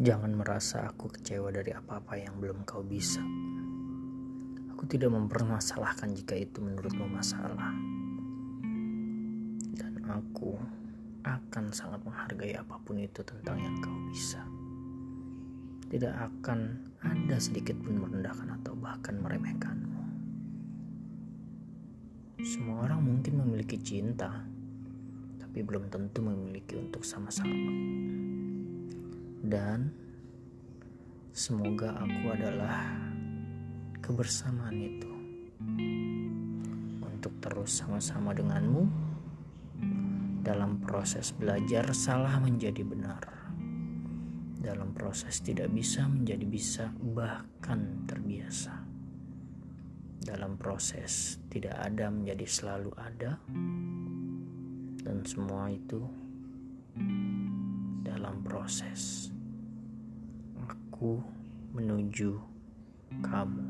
Jangan merasa aku kecewa dari apa-apa yang belum kau bisa. Aku tidak mempermasalahkan jika itu menurutmu masalah. Dan aku akan sangat menghargai apa pun itu tentang yang kau bisa. Tidak akan ada sedikit pun merendahkan atau bahkan meremehkanmu. Semua orang mungkin memiliki cinta, tapi belum tentu memiliki untuk sama-sama. Dan semoga aku adalah kebersamaan itu untuk terus sama-sama denganmu dalam proses belajar salah menjadi benar. Dalam proses tidak bisa menjadi bisa, bahkan terbiasa. Dalam proses tidak ada menjadi selalu ada, dan semua itu dalam proses aku menuju kamu.